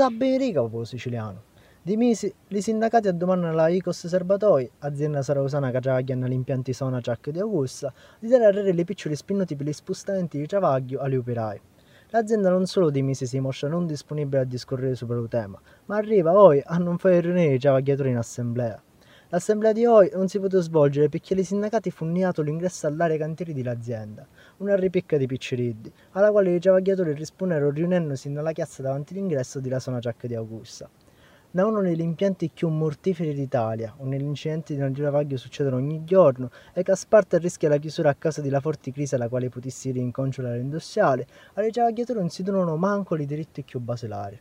sa benedica popolo siciliano. Di mesi, i sindacati domandano alla ICOS Serbatoi, azienda sarausana che lavora negli impianti Sonaciac di Augusta, di dare a le piccoli spinnuti per gli spostamenti di travaglio agli operai. L'azienda non solo di mesi si mostra non disponibile a discorrere su il tema, ma arriva poi a non fare riunire i travagliatori in assemblea. L'assemblea di oggi non si poté svolgere perché i sindacati fu negato l'ingresso all'area cantieri dell'azienda, una ripicca di picciriddi, alla quale i travagliatori risponderono riunendosi nella chiazza davanti all'ingresso di la Sonaciac di Augusta da uno degli impianti più mortiferi d'Italia, un incidenti di naturavaglio succedono ogni giorno e che a Sparta rischia la chiusura a causa della forte crisi alla quale potessi rinconcio l'area industriale, alle travagliatori non si donano manco i diritti più basilari.